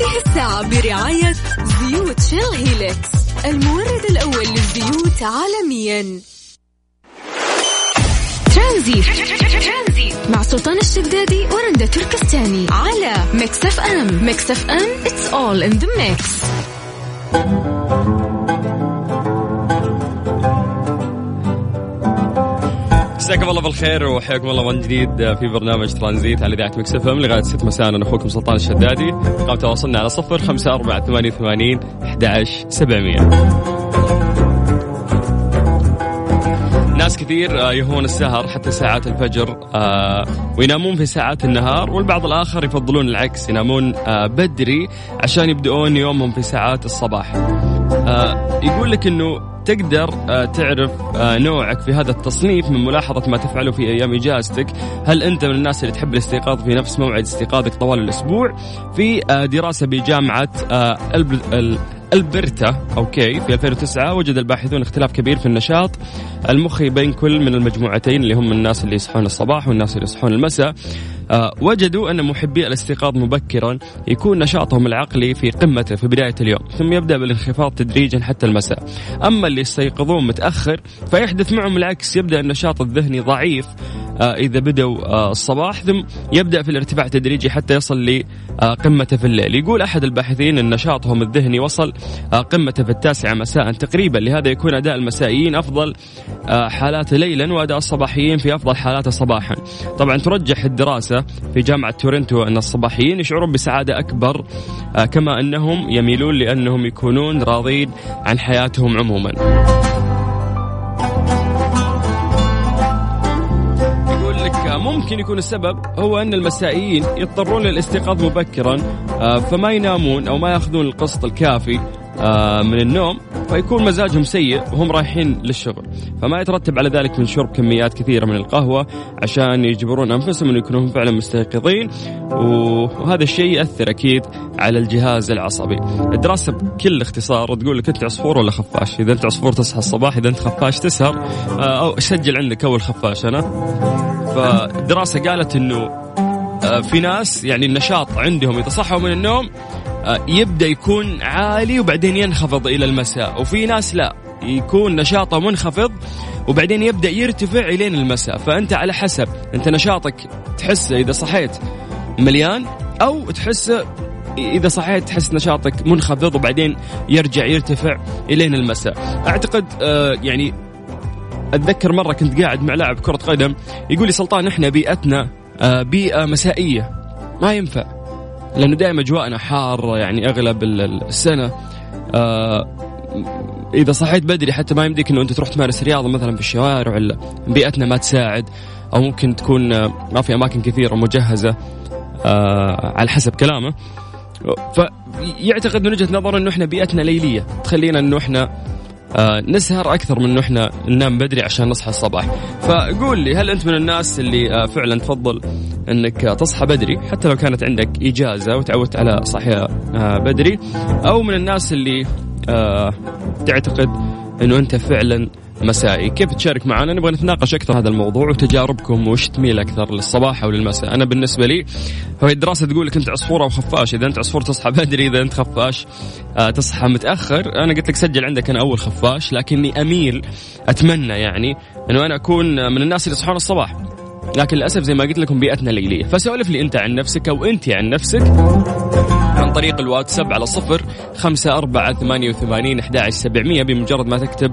هذه الساعة برعاية زيوت Shell Helix المورد الأول للزيوت عالميا. ترانزيت. مع سلطان الشدادي ورندا تركستاني على Mix FM. Mix FM it's all in the mix. مساكم الله بالخير وحياكم الله من جديد في برنامج ترانزيت على إذاعة Mix FM لغاية 6 مساء. أنا أخوكم سلطان الشدادي. رقم تواصلنا على 0 5 4 88 11 700 ناس كثير آه، يهون السهر حتى ساعات الفجر آه، وينامون في ساعات النهار والبعض الآخر يفضلون العكس ينامون آه، بدري عشان يبدأون يومهم في ساعات الصباح. يقول لك أنه تقدر تعرف نوعك في هذا التصنيف من ملاحظة ما تفعله في أيام إجازتك. هل أنت من الناس اللي تحب الاستيقاظ في نفس موعد استيقاظك طوال الأسبوع؟ في دراسة بجامعة ألبرتا أوكي في 2009 وجد الباحثون اختلاف كبير في النشاط المخي بين كل من المجموعتين اللي هم الناس اللي يصحون الصباح والناس اللي يصحون المساء. آه وجدوا أن محبي الاستيقاظ مبكرا يكون نشاطهم العقلي في قمته في بداية اليوم ثم يبدأ بالانخفاض تدريجا حتى المساء. أما اللي يستيقظون متأخر فيحدث معهم العكس يبدأ النشاط الذهني ضعيف آه، إذا بدوا آه، الصباح ثم يبدأ في الارتفاع تدريجي حتى يصل لقمته في الليل. يقول أحد الباحثين أن نشاطهم الذهني وصل آه، قمته في التاسعة مساء تقريبا لهذا يكون أداء المسائيين أفضل حالاته ليلا وأداء الصباحيين في أفضل حالاته صباحا. طبعا ترجح الدراسة في جامعة تورنتو أن الصباحيين يشعرون بسعادة أكبر كما أنهم يميلون لأنهم يكونون راضين عن حياتهم عموما. ممكن يكون السبب هو أن المسائيين يضطرون للاستيقاظ مبكرا آه، فما ينامون أو ما يأخذون القسط الكافي آه، من النوم فيكون مزاجهم سيء وهم رايحين للشغل. فما يترتب على ذلك من شرب كميات كثيرة من القهوة عشان يجبرون أنفسهم أن يكونوا فعلا مستيقظين وهذا الشيء يأثر أكيد على الجهاز العصبي. الدراسة بكل اختصار تقول لك أنت عصفور ولا خفاش؟ إذا أنت عصفور تصحى الصباح إذا أنت خفاش تسهر. آه، أو سجل عندك أول خفاش أنا. فالدراسة قالت أنه آه، في ناس يعني النشاط عندهم إذا صحوا من النوم آه، يبدأ يكون عالي وبعدين ينخفض إلى المساء وفي ناس لا يكون نشاطه منخفض وبعدين يبدأ يرتفع إلين المساء فأنت على حسب أنت نشاطك تحس إذا صحيت مليان أو تحس إذا صحيت تحس نشاطك منخفض وبعدين يرجع يرتفع إلين المساء. أعتقد آه يعني أتذكر مرة كنت قاعد مع لاعب كرة قدم يقول لي سلطان إحنا بيئتنا آه بيئة مسائية ما ينفع. لأنه دائما أجواءنا حارة يعني أغلب السنة. آه إذا صحيت بدري حتى ما يمديك إنه أنت تروح تمارس رياضة مثلا في الشوارع ولا بيئتنا ما تساعد أو ممكن تكون آه، ما في أماكن كثيرة مجهزة آه على حسب كلامه. فيعتقد من وجهة نظر إنه إحنا بيئتنا ليلية تخلينا إنه إحنا نسهر أكثر من إنه إحنا ننام بدري عشان نصحى الصباح. فقول لي هل أنت من الناس اللي آه فعلا تفضل إنك تصحى بدري حتى لو كانت عندك إجازة وتعودت على صحية آه بدري؟ أو من الناس اللي آه تعتقد إنه أنت فعلا مسائي. كيف تشارك معنا؟ نبغى نتناقش أكثر هذا الموضوع وتجاربكم وش تميل أكثر للصباح أو للمساء. أنا بالنسبة لي هو الدراسة تقول لك أنت عصفور أو خفاش إذا أنت عصفور تصحى بدري إذا أنت خفاش آه تصحى متأخر. أنا قلت لك سجل عندك أنا أول خفاش لكني أميل أتمنى يعني أنه أنا أكون من الناس اللي يصحون الصباح. لكن للأسف زي ما قلت لكم بيئتنا ليلية. فسولف لي أنت عن نفسك أو أنت عن نفسك عن طريق الواتساب على صفر خمسة أربعة ثمانية وثمانين أحد سبعمية بمجرد ما تكتب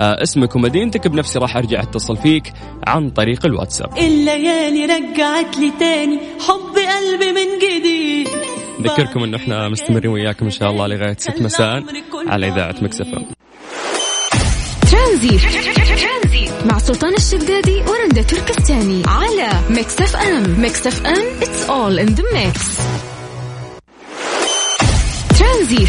اسمك ومدينتك بنفسي راح أرجع أتصل فيك عن طريق الواتساب. الليالي رجعت لي تاني حب قلبي من جديد. نذكركم إنه إحنا مستمرين وياكم إن شاء الله لغاية 6 مساء على إذاعة Mix FM ترانزيت. مع سلطان الشدادي ورندا تركستاني على Mix FM. Mix FM it's all in the mix ترانزيت.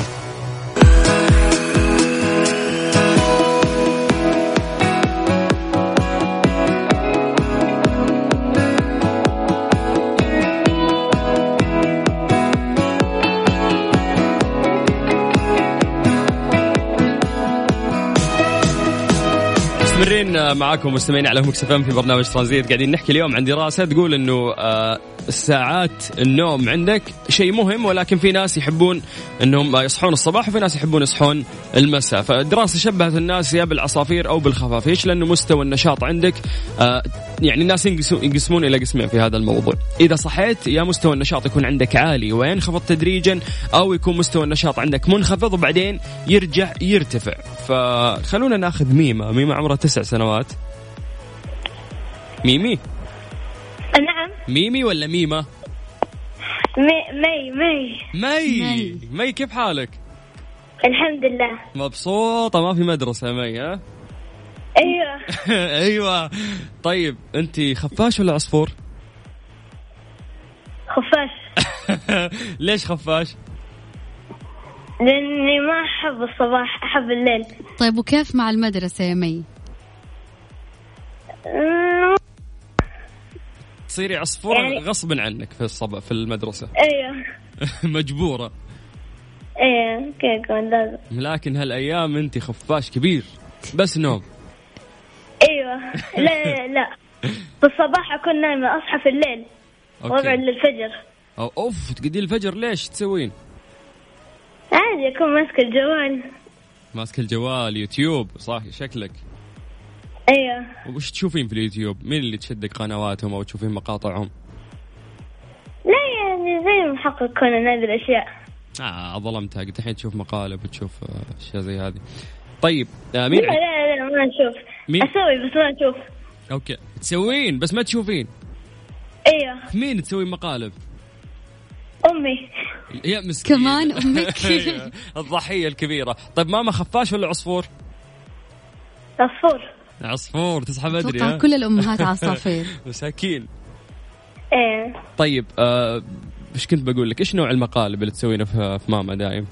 مستمرين معاكم مستمعين على مكسفين في برنامج ترانزيت. قاعدين نحكي اليوم عن دراسة تقول إنه آه، الساعات النوم عندك شيء مهم ولكن في ناس يحبون إنهم يصحون الصباح وفي ناس يحبون يصحون المساء. فالدراسة شبهت الناس يا بالعصافير أو بالخفافيش لأنه مستوى النشاط عندك آه، يعني الناس ينقسمون إلى قسمين في هذا الموضوع. إذا صحيت يا مستوى النشاط يكون عندك عالي. وينخفض تدريجا أو يكون مستوى النشاط عندك منخفض وبعدين يرجع يرتفع. فخلونا ناخذ ميمة. ميمة عمرها تسع سنوات. ميمي؟ نعم. ميمي ولا ميمة؟ مي مي مي. مي. مي. مي كيف حالك؟ الحمد لله. مبسوطة ما في مدرسة يا مي ها؟ أيوه. أيوه. طيب أنت خفاش ولا عصفور؟ خفاش. ليش خفاش؟ لأني ما أحب الصباح أحب الليل. طيب وكيف مع المدرسة يا مي؟ تصيري عصفورة يعني- غصبا عنك في الصبا في المدرسة. أيوه. مجبورة. أيوه كيف يكون لازم. لكن هالأيام انت خفاش كبير. بس نوم. أيوه. لا لا في الصباح أكون نايمة أصحى في الليل. واقعد للفجر. أو أوف تقدي الفجر ليش تسوين؟ عادي اكون ماسك الجوال. ماسك الجوال يوتيوب صح شكلك. أيوه. وش تشوفين في اليوتيوب؟ مين اللي تشدك قنواتهم أو تشوفين مقاطعهم؟ لا يعني زي محقق كونان هذه الاشياء آه ظلمتها. قلت الحين تشوف مقالب وتشوف آه، أشياء زي هذه. طيب آه مين لا لا لا ما نشوف مين؟ أسوي بس ما أشوف. أوكي. تسوين بس ما تشوفين. أيوه. مين تسوي مقالب أمي. يا مسكين. كمان أمك. أيوة، الضحية الكبيرة. طيب ماما خفاش ولا عصفور؟ عصفور. عصفور تصحى بدري ها؟ كل الأمهات عصافير. مساكين إيه. طيب آه إيش كنت بقول لك؟ إيش نوع المقالب اللي تسوينه في, في ماما دايم؟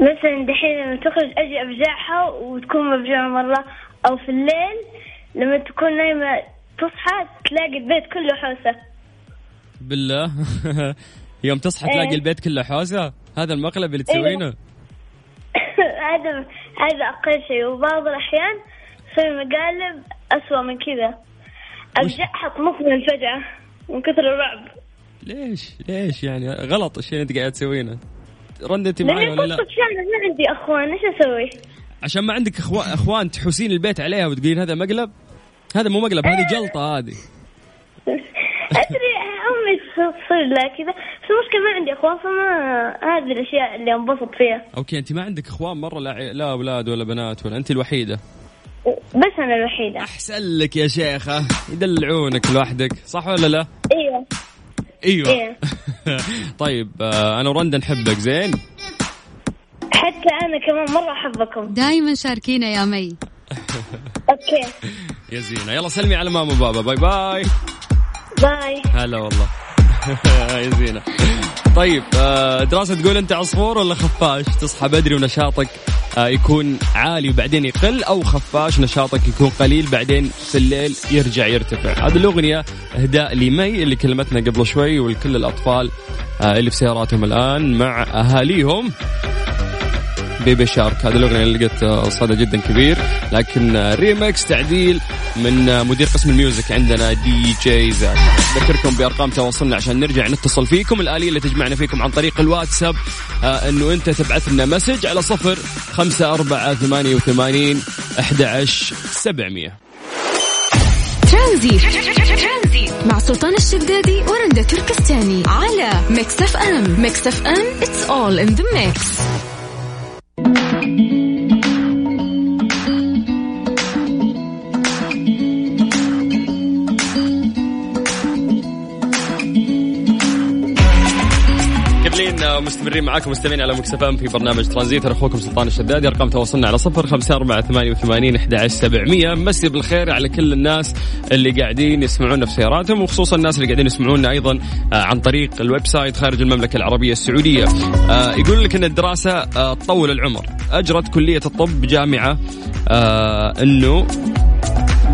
مثلا دحين لما تخرج أجي أفجعها وتكون مفجوعة مرة أو في الليل لما تكون نايمة تصحى تلاقي البيت كله حوسة. بالله؟ يوم تصحى إيه. تلاقي البيت كله حوسة؟ هذا المقلب اللي تسوينه؟ هذا هذا أقل شيء. وبعض الأحيان أسوي مقالب أسوأ من كذا. افجعها تموت من الفجعة من كثر الرعب. ليش؟ ليش يعني؟ غلط الشيء اللي أنت قاعد تسوينه. رندتي معي ولا لا؟ ما عندي أخوان. إيش أسوي؟ عشان ما عندك اخوان أخوان تحوسين البيت عليها وتقولين هذا مقلب؟ هذا مو مقلب هذه جلطة هذه. أدري امي تصير لا كذا. بس المشكلة ما عندي إخوان فما هذه الأشياء اللي انبسط فيها. أوكي انت ما عندك إخوان مرة لا لا أولاد ولا بنات ولا انت الوحيدة. بس أنا الوحيدة. أحسن لك يا شيخة. يدلعونك لوحدك صح ولا لا؟ أيوه أيوه. إيه. طيب آه أنا ورندا نحبك زين؟ حتى أنا كمان مرة أحبكم. دايما شاركينا يا مي. okay. يا زينة. يلا سلمي على ماما وبابا. bye bye. bye. هلا والله. يا زينة. طيب آه، دراسة تقول أنت عصفور ولا خفاش؟ تصحى بدري ونشاطك آه، يكون عالي وبعدين يقل أو خفاش نشاطك يكون قليل بعدين في الليل يرجع يرتفع. هذه الأغنية إهداء لمي اللي كلمتنا قبل شوي ولكل الأطفال آه، اللي في سياراتهم الآن مع أهاليهم. Baby Shark. هذه الأغنية اللي لقت آه، صدى جدا كبير. لكن آه، ريمكس تعديل من آه، مدير قسم ال music عندنا DJ Zack أذكركم بأرقام تواصلنا عشان نرجع نتصل فيكم. الآلية اللي تجمعنا فيكم عن طريق الواتساب إنه أنت تبعث لنا message على صفر خمسة أربعة ثمانية وثمانين أحد عشر سبعمية ترانزيت مع سلطان الشدادي ورندا تركستاني. على Mix FM. Mix FM it's all in the mix. مستمرين معاكم مستمعين على Mix FM في برنامج ترانزيت. أنا اخوكم سلطان الشدادي. أرقام تواصلنا على صفر خمسة أربعة ثمانية وثمانين أحد سبعمية. مسي بالخير على كل الناس اللي قاعدين يسمعونا في سياراتهم وخصوصا الناس اللي قاعدين يسمعونا أيضا آه، عن طريق ال website خارج المملكة العربية السعودية. آه، يقول لك إن الدراسة آه، تطول العمر. أجرت كلية الطب جامعة آه، إنه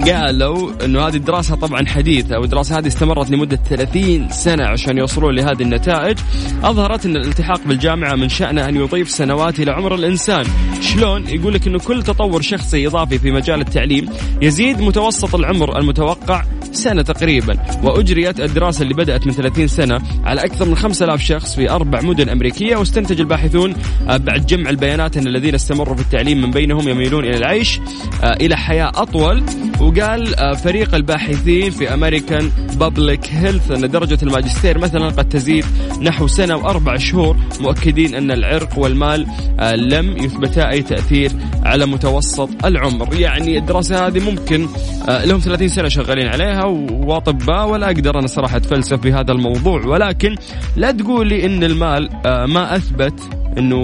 قالوا إنه هذه الدراسة طبعا حديثة والدراسة هذه استمرت لمدة 30 سنة عشان يوصلون لهذه النتائج. أظهرت إن الالتحاق بالجامعة من شأنه أن يضيف سنوات إلى عمر الإنسان. شلون؟ يقول لك إنه كل تطور شخصي إضافي في مجال التعليم يزيد متوسط العمر المتوقع سنة تقريبا. وأجريت الدراسة اللي بدأت من 30 سنة على أكثر من 5000 شخص في أربع مدن أمريكية. واستنتج الباحثون آه، بعد جمع البيانات إن الذين استمروا في التعليم من بينهم يميلون إلى العيش آه، إلى حياة أطول. وقال آه، فريق الباحثين في امريكان بابليك هيلث أن درجة الماجستير مثلا قد تزيد نحو سنة وأربع شهور مؤكدين أن العرق والمال لم يثبتا أي تأثير على متوسط العمر. يعني الدراسة هذه ممكن لهم 30 سنة شغالين عليها وأطباء ولا أقدر أنا صراحة أتفلسف بهذا الموضوع. ولكن لا تقول لي إن المال ما أثبت إنه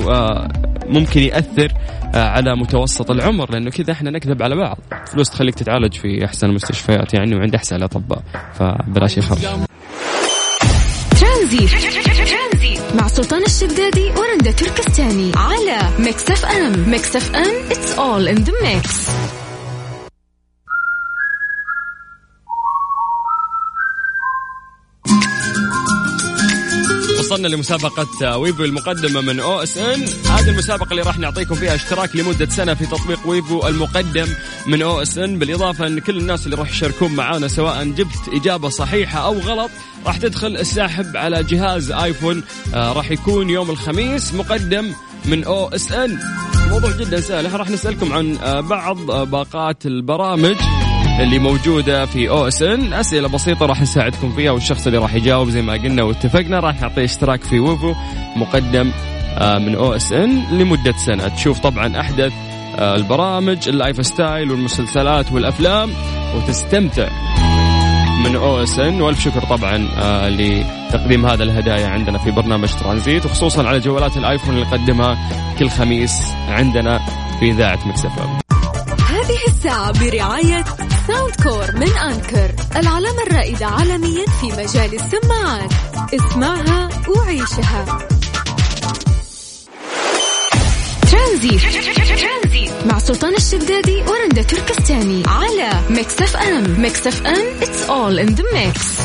ممكن يأثر آه، على متوسط العمر لأنه كذا إحنا نكذب على بعض. فلوس تخليك تتعالج في أحسن المستشفيات يعني وعند أحسن الأطباء. فبلاش يخرج ترانزي مع سلطان الشدادي ورندا تركستاني على Mix FM. Mix FM it's all in the mix وصلنا لمسابقة Wavo المقدمة من OSN، هذه المسابقة اللي راح نعطيكم فيها اشتراك لمدة سنة في تطبيق Wavo المقدم من OSN، بالإضافة إن كل الناس اللي راح يشاركون معانا سواء جبت إجابة صحيحة أو غلط راح تدخل السحب على جهاز آيفون. آه راح يكون يوم الخميس مقدم من OSN. موضوع جدا سهل. راح نسألكم عن آه بعض آه باقات البرامج. اللي موجودة في OSN أسئلة بسيطة راح نساعدكم فيها والشخص اللي راح يجاوب زي ما قلنا واتفقنا راح نعطيه اشتراك في Wavo مقدم آه، من OSN لمدة سنة. تشوف طبعا أحدث آه، البرامج ال lifestyle والمسلسلات والأفلام وتستمتع من OSN وألف شكر طبعا آه، لتقديم هذا الهدايا عندنا في برنامج ترانزيت وخصوصا على جوالات الآيفون اللي نقدمها كل خميس عندنا في إذاعة Mix FM هذه الساعة برعاية Soundcore من Anker العلامة الرائدة عالميا في مجال السماعات. اسمعها وعيشها. ترانزي مع سلطان الشدادي ورندا تركستاني على Mix FM Mix FM it's all in the mix.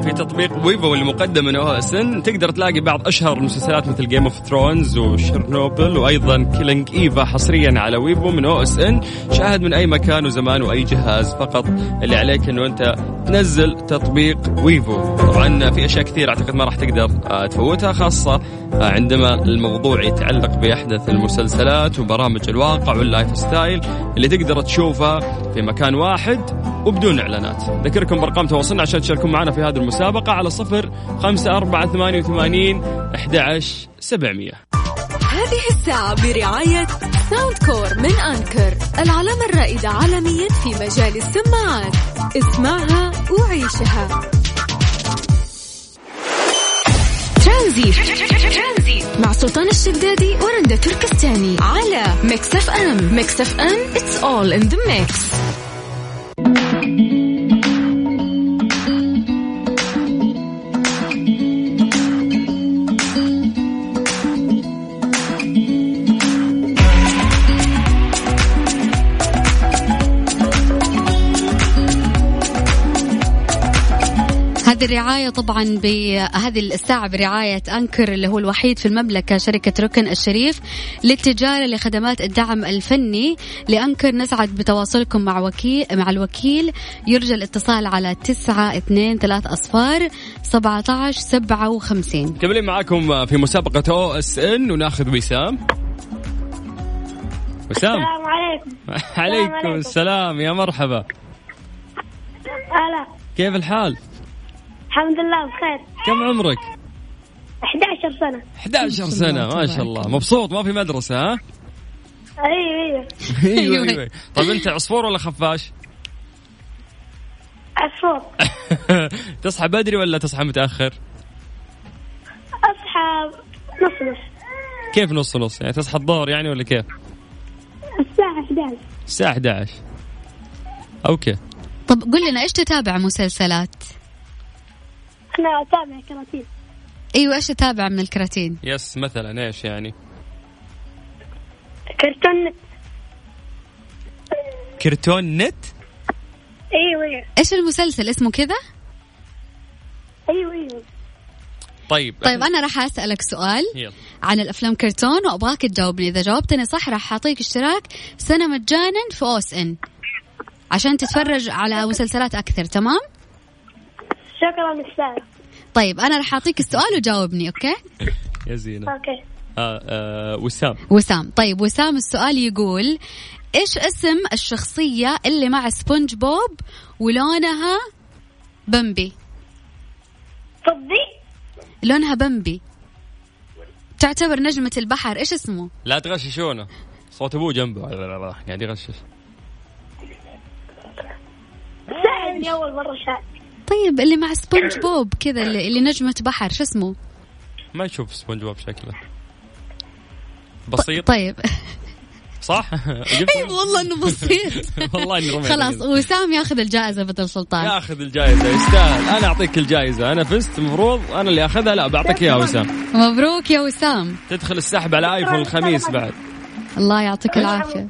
في تطبيق Wavo اللي مقدم من OSN تقدر تلاقي بعض أشهر المسلسلات مثل Game of Thrones و Chernobyl وأيضا Killing Eve حصريا على Wavo من OSN شاهد من أي مكان وزمان وأي جهاز فقط. اللي عليك إنه أنت تنزل تطبيق Wavo. طبعا في أشياء كثير أعتقد ما راح تقدر آه، تفوتها خاصة آه، عندما الموضوع يتعلق بأحدث المسلسلات وبرامج الواقع وال lifestyle اللي تقدر تشوفها في مكان واحد وبدون إعلانات. ذكركم بأرقام تواصلنا عشان تشاركون معنا في هذه المسابقة على صفر خمسة أربعة ثمانية وثمانين أحد سبعمية. هذه الساعة برعاية Soundcore من Anker العلامة الرائدة عالميا في مجال السماعات. اسمعها وعيشها. ترانزي مع سلطان الشدادي ورندا تركستاني على Mix FM. Mix FM it's all in the mix. هذه الرعاية طبعا بهذه الساعة برعاية أنكر اللي هو الوحيد في المملكة شركة ركن الشريف للتجارة لخدمات الدعم الفني لأنكر نسعد بتواصلكم مع وكيل مع الوكيل. يرجى الاتصال على تسعة اثنين ثلاث أصفار سبعة عشر سبعة وخمسين. كملين معاكم في مسابقة أو إس إن وناخذ وسام وسام السلام عليكم. عليكم. السلام. يا مرحبا. هلا. كيف الحال؟ الحمد لله بخير كم عمرك؟ 11 سنة 11 سنة ما شاء الله مبسوط ما في مدرسة ها؟ أيوه أيوه أيوه أيوه طيب أنت عصفور ولا خفاش؟ عصفور تصحى بدري ولا تصحى متأخر؟ أصحى نص نص كيف نص نص؟ يعني تصحى الظهر يعني ولا كيف؟ الساعة 11 الساعة 11 okay طب قل لنا إيش تتابع مسلسلات؟ أنا اتابع كراتين أيوه إيش تتابع من الكراتين؟ yes مثلا إيش يعني؟ كرتون Cartoon Net؟ أيوه أيوه. إيش المسلسل؟ اسمه كذا؟ أيوه أيوه. طيب طيب أنا راح أسألك سؤال يلا. عن الأفلام كرتون وأبغاك تجاوبني. إذا جاوبتني صح راح أعطيك اشتراك سنة مجانا في OSN عشان تتفرج على مسلسلات أكثر تمام؟ شكرا أستاذ. طيب أنا راح أعطيك السؤال وجاوبني okay؟ يا زينة. okay. آه آه وسام. وسام. طيب وسام السؤال يقول إيش اسم الشخصية اللي مع سبونج بوب ولونها بمبي؟ صدي؟ لونها بمبي. تعتبر نجمة البحر إيش اسمه؟ لا تغششونه صوت أبوه جنبه. قاعد يغشش ساعدني أول مرة شاهد. طيب اللي مع سبونج بوب كذا اللي, اللي نجمة بحر شو اسمه؟ ما يشوف سبونج بوب شكله. بسيط. طيب. صح؟ أيوه والله إنه بسيط. والله اني رميت خلاص. وسام ياخذ الجائزة بدل سلطان. ياخذ الجائزة. يستاهل أنا أعطيك الجائزة. أنا فزت المفروض أنا اللي أخذها. لا بعطيك إياها وسام. مبروك يا وسام. تدخل السحب على ايفون الخميس بعد. الله يعطيك العافية.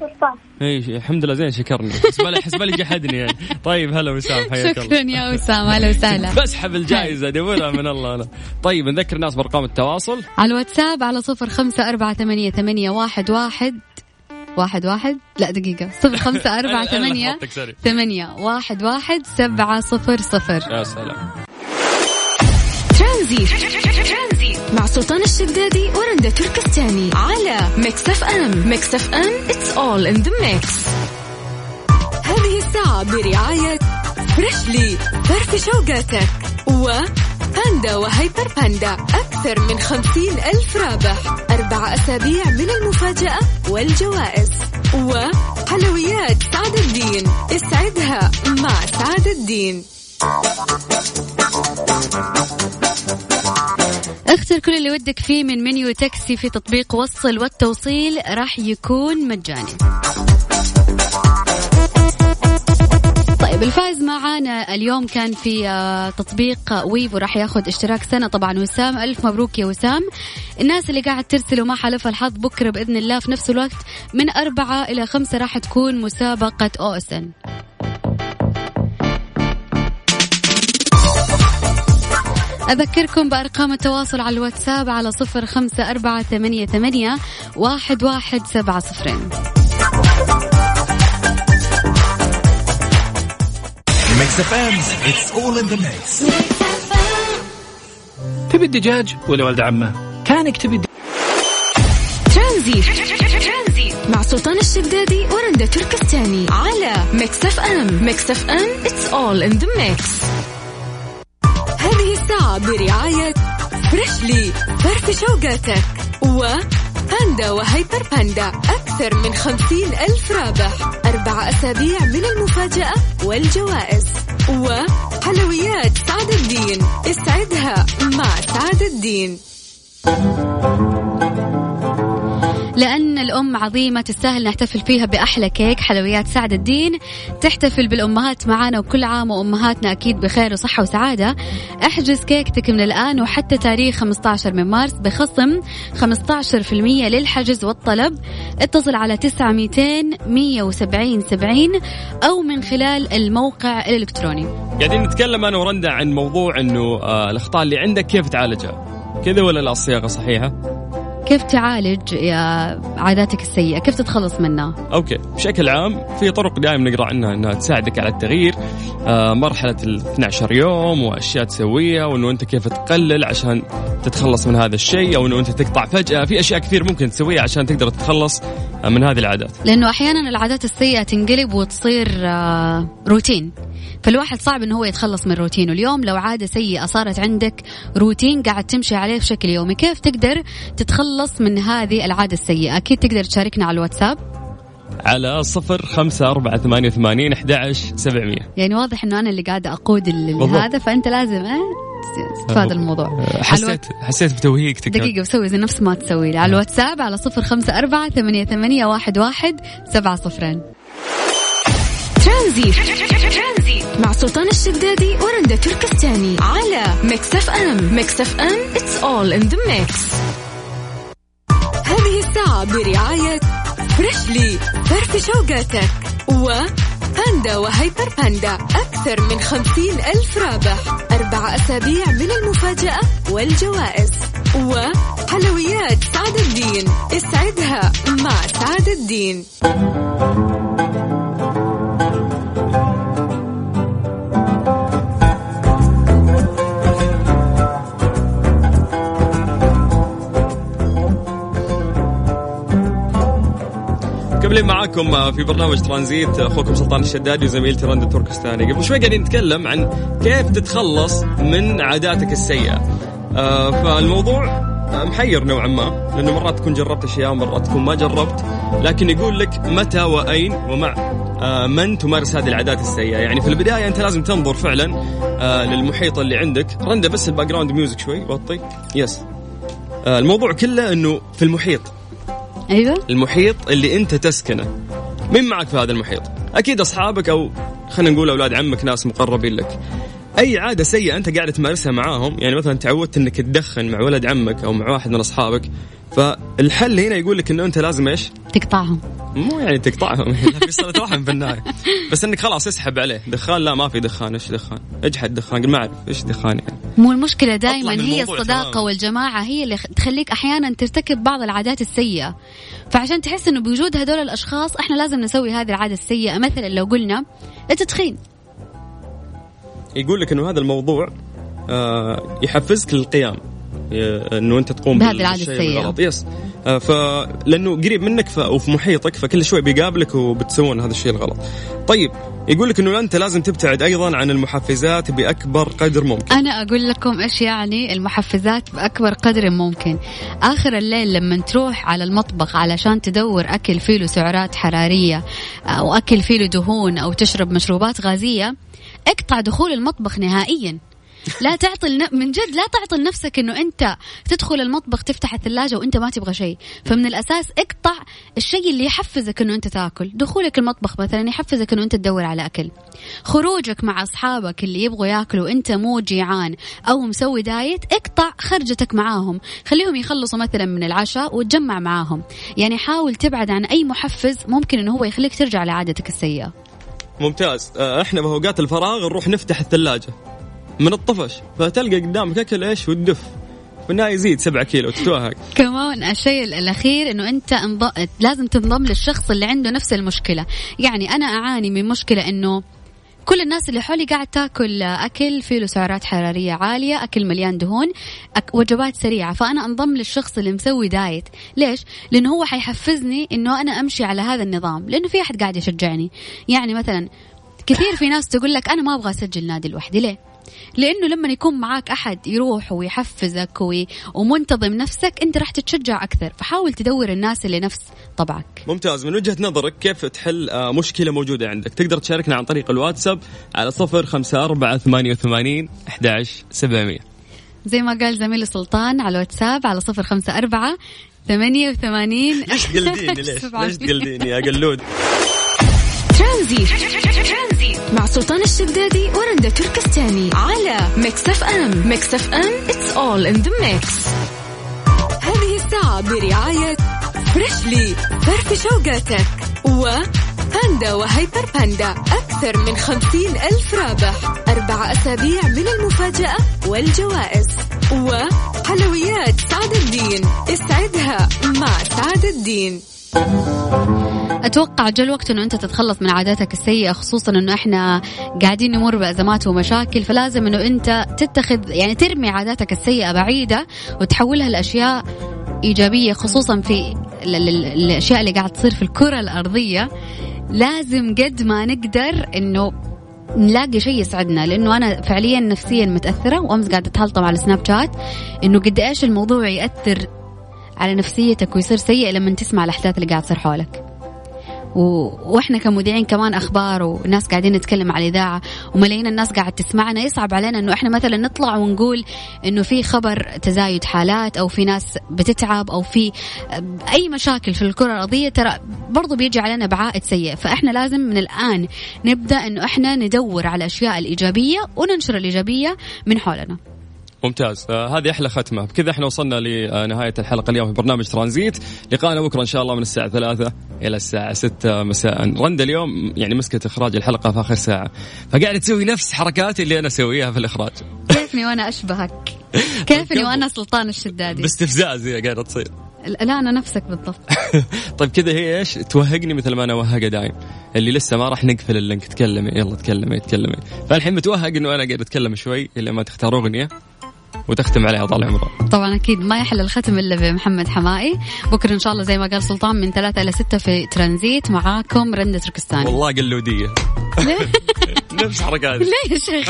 إي الحمد لله زين شكرني. حسبالي حسبالي جحدني يعني. طيب هلا وسام حياك الله. شكرا يا وسام أهلا وسهلا. بسحب الجائزة دورها من الله أنا طيب نذكر الناس بأرقام التواصل. على الواتساب على صفر خمسة أربعة ثمانية, ثمانية واحد, واحد واحد واحد؟ لا دقيقة. صفر خمسة أربعة ثمانية. ثمانية واحد واحد سبعة صفر صفر. يا سلام. ترانزي مع سلطان الشدادي ورندا تركستاني على Mix FM Mix FM it's all in the mix. هذه الساعة برعاية Freshly فرفش أوقاتك وباندا وهايبر باندا أكثر من خمسين ألف رابح. أربع أسابيع من المفاجأة والجوائز. وحلويات سعد الدين. اسعدها مع سعد الدين. اختر كل اللي ودك فيه من منيو تاكسي في تطبيق وصل والتوصيل راح يكون مجاني. طيب الفائز معانا اليوم كان في آه، تطبيق ويف وراح ياخذ اشتراك سنة. طبعا وسام ألف مبروك يا وسام. الناس اللي قاعد ترسل وما حلفها الحظ بكرة بإذن الله في نفس الوقت من أربعة إلى خمسة راح تكون مسابقة أو اس ان أذكركم بأرقام التواصل على الواتساب على صفر خمسة أربعة ثمانية, ثمانية واحد, واحد سبعة صفرين Mix FM, it's all in the mix. تبي الدجاج ولا ولد عمه؟ كانك تبي ترانزي مع سلطان الشدادي ورندا تركستاني على Mix FM Mix FM it's all in the mix هذه الساعة برعاية Freshly فرفش أوقاتك وباندا وهايبر باندا أكثر من خمسين ألف رابح. أربع أسابيع من المفاجأة والجوائز. وحلويات سعد الدين. اسعدها مع سعد الدين. لأن الأم عظيمة تستاهل نحتفل فيها بأحلى كيك حلويات سعد الدين. تحتفل بالأمهات معانا وكل عام وأمهاتنا أكيد بخير وصحة وسعادة. احجز كيكتك من الآن وحتى تاريخ 15 من مارس بخصم 15% للحجز والطلب. اتصل على 9 200 170 70 أو من خلال الموقع الإلكتروني. قاعدين نتكلم أنا ورندا عن موضوع إنه آه الأخطاء اللي عندك كيف تعالجها؟ كذا ولا لا الصياغه صحيحة؟ كيف تعالج يا عاداتك السيئة؟ كيف تتخلص منها؟ أوكي بشكل عام في طرق دائما نقرأ عنها إنها تساعدك على التغيير. آه مرحلة ال 12 يوم وأشياء تسويها وإنه أنت كيف تقلل عشان تتخلص من هذا الشيء أو إنه أنت تقطع فجأة. في أشياء كثير ممكن تسويها عشان تقدر تتخلص آه، من هذه العادات. لأنه أحيانا العادات السيئة تنقلب وتصير آه، روتين. فالواحد صعب إنه هو يتخلص من روتينه. اليوم لو عادة سيئة صارت عندك روتين قاعد تمشي عليه بشكل يومي كيف تقدر تتخلص من هذه العادة السيئة. أكيد تقدر تشاركنا على الواتساب. على صفر خمسة أربعة ثمانية وثمانين أحد عشر سبعمية. يعني واضح إنه أنا اللي قاعدة أقود ال- بالضبط. هذا فأنت لازم آه، تتفادى الموضوع. على الوات- حسيت حسيت بتوهيق دقيقة بسوي زي نفس ما تسوي لي. على الواتساب على صفر خمسة أربعة ثمانية, ثمانية واحد, واحد سبعة صفرين. ترانزي مع سلطان الشدادي ورندا تركستاني على Mix FM. Mix FM it's all in the mix. هذه الساعة برعاية Freshly فرفش أوقاتك وباندا وهايبر باندا أكثر من خمسين ألف رابح. أربع أسابيع من المفاجأة والجوائز وحلويات سعد الدين. اسعدها مع سعد الدين. مكملين معاكم في برنامج ترانزيت. أخوكم سلطان الشدادي وزميلتي رندا تركستاني قبل شوي قاعدين نتكلم عن كيف تتخلص من عاداتك السيئة. آه، فالموضوع محير نوعا ما لأنه مرات تكون جربت أشياء مرات تكون ما جربت. لكن يقول لك متى وأين ومع آه، من تمارس هذه العادات السيئة. يعني في البداية أنت لازم تنظر فعلا آه، للمحيط اللي عندك. رندا بس ال background music شوي. وطي. yes الموضوع كله إنه في المحيط. أيوه. المحيط اللي أنت تسكنه. مين معك في هذا المحيط؟ أكيد أصحابك أو خلينا نقول أولاد عمك ناس مقربين لك. أي عادة سيئة أنت قاعد تمارسها معاهم؟ يعني مثلا تعودت إنك تدخن مع ولد عمك أو مع واحد من أصحابك فالحل هنا يقول لك إنه أنت لازم إيش؟ تقطعهم. مو يعني تقطعهم في صله رحم في النهاية. بس إنك خلاص اسحب عليه. دخان؟ لا ما في دخان. إيش دخان؟ اجحد دخان ما أعرف إيش دخان يعني. مو المشكلة دائما هي الموضوع الصداقة تماماً. والجماعة هي اللي تخليك أحيانا ترتكب بعض العادات السيئة. فعشان تحس إنه بوجود هذول الأشخاص إحنا لازم نسوي هذه العادة السيئة. مثلا لو قلنا التدخين يقول لك إنه هذا الموضوع آه، يحفزك للقيام. إنه أنت تقوم بهذه السيئة. الغلط. يس آه، ف لأنه قريب منك ف... وفي محيطك فكل شوي بيقابلك وبتسوون هذا الشيء الغلط. طيب يقول لك إنه أنت لازم تبتعد أيضا عن المحفزات بأكبر قدر ممكن. أنا أقول لكم إيش يعني المحفزات بأكبر قدر ممكن. آخر الليل لما تروح على المطبخ علشان تدور أكل فيه له سعرات حرارية أو اكل فيه له دهون أو تشرب مشروبات غازية اقطع دخول المطبخ نهائيا. لا تعطي. من جد لا تعطي لنفسك إنه أنت تدخل المطبخ تفتح الثلاجة وأنت ما تبغى شيء. فمن الأساس اقطع الشيء اللي يحفزك إنه أنت تاكل. دخولك المطبخ مثلا يحفزك إنه أنت تدور على أكل. خروجك مع أصحابك اللي يبغوا ياكلوا وانت مو جيعان أو مسوي دايت اقطع خرجتك معاهم. خليهم يخلصوا مثلا من العشاء وتجمع معاهم. يعني حاول تبعد عن أي محفز ممكن إنه هو يخليك ترجع لعادتك السيئة. ممتاز. آه، إحنا بأوقات الفراغ نروح نفتح الثلاجة. من الطفش فتلقى قدامك أكل إيش والدف في النهايه يزيد 7 كيلو تتوهق كمان الشيء الأخير إنه أنت انض... لازم تنضم للشخص اللي عنده نفس المشكلة. يعني أنا أعاني من مشكلة إنه كل الناس اللي حولي قاعد تاكل أكل فيه له سعرات حرارية عالية أكل مليان دهون أك... وجبات سريعة. فأنا أنضم للشخص اللي مسوي دايت. ليش؟ لأنه هو حيحفزني إنه أنا أمشي على هذا النظام. لأنه في أحد قاعد يشجعني. يعني مثلا كثير في ناس تقول لك أنا ما أبغى أسجل نادي لوحدي. ليه؟ لأنه لما يكون معاك أحد يروح ويحفزك وي... ومنتظم نفسك أنت راح تتشجع أكثر. فحاول تدور الناس اللي نفس طبعك. ممتاز. من وجهة نظرك كيف تحل آه، مشكلة موجودة عندك؟ تقدر تشاركنا عن طريق الواتساب على صفر خمسة أربعة ثمانية وثمانين أحد سبعمية. زي ما قال زميلي سلطان على الواتساب على صفر خمسة أربعة ثمانية وثمانين ليش تقلديني ليش؟ ليش تقلديني يا قلود؟ ترانزيت مع سلطان الشدادي ورندا تركستاني على Mix FM Mix FM it's all in the mix. هذه الساعة برعاية فريشلي فرف شوقاتك وباندا وهيبر باندا أكثر من خمسين ألف رابح. أربع أسابيع من المفاجأة والجوائز. وحلويات سعد الدين. اسعدها مع سعد الدين. أتوقع جاء الوقت إنه أنت تتخلص من عاداتك السيئة خصوصا إنه إحنا قاعدين نمر بأزمات ومشاكل فلازم إنه أنت تتخذ يعني ترمي عاداتك السيئة بعيدة وتحولها لأشياء إيجابية خصوصا في ال- ال- الأشياء اللي قاعد تصير في الكرة الأرضية. لازم قد ما نقدر إنه نلاقي شيء يسعدنا لأنه أنا فعليا نفسيا متأثرة وأمس قاعدة أتهلطم على سناب شات إنه قد إيش الموضوع يأثر على نفسيتك ويصير سيء لما تسمع الأحداث اللي قاعد تصير حولك. و... وإحنا كمذيعين كمان أخبار وناس قاعدين نتكلم على الإذاعة وملايين الناس قاعد تسمعنا يصعب علينا إنه إحنا مثلا نطلع ونقول إنه في خبر تزايد حالات أو في ناس بتتعب أو في أي مشاكل في الكرة الأرضية ترى برضو بيجي علينا بعائد سيء. فإحنا لازم من الآن نبدأ إنه إحنا ندور على الأشياء الإيجابية وننشر الإيجابية من حولنا. ممتاز. آه هذه أحلى ختمة. بكذا إحنا وصلنا لنهاية الحلقة اليوم في برنامج ترانزيت. لقاءنا بكرة إن شاء الله من الساعة 3 إلى الساعة 6 مساء. رندا اليوم يعني مسكت إخراج الحلقة في آخر ساعة. فقاعده تسوي نفس حركاتي اللي أنا أسويها في الإخراج. كيفني وأنا أشبهك؟ كيفني وأنا سلطان الشدادي. باستفزاز هي قاعدة تصير. لا أنا نفسك بالضبط. طيب كذا هي إيش؟ توهقني مثل ما أنا اوهقها دايم. اللي لسه ما راح نقفل اللينك تكلمي. يلا تكلمي تكلمي. فالحين متوهق إنه أنا قاعد أتكلم شوي الا ما تختار اغنيه وتختم عليها طال عمره طبعا أكيد ما يحل الختم إلا بمحمد حمائي. بكرة إن شاء الله زي ما قال سلطان من ثلاثة إلى ستة في ترانزيت معاكم رندة تركستاني. والله قلوديه نفس حركاتي. ليه يا شيخ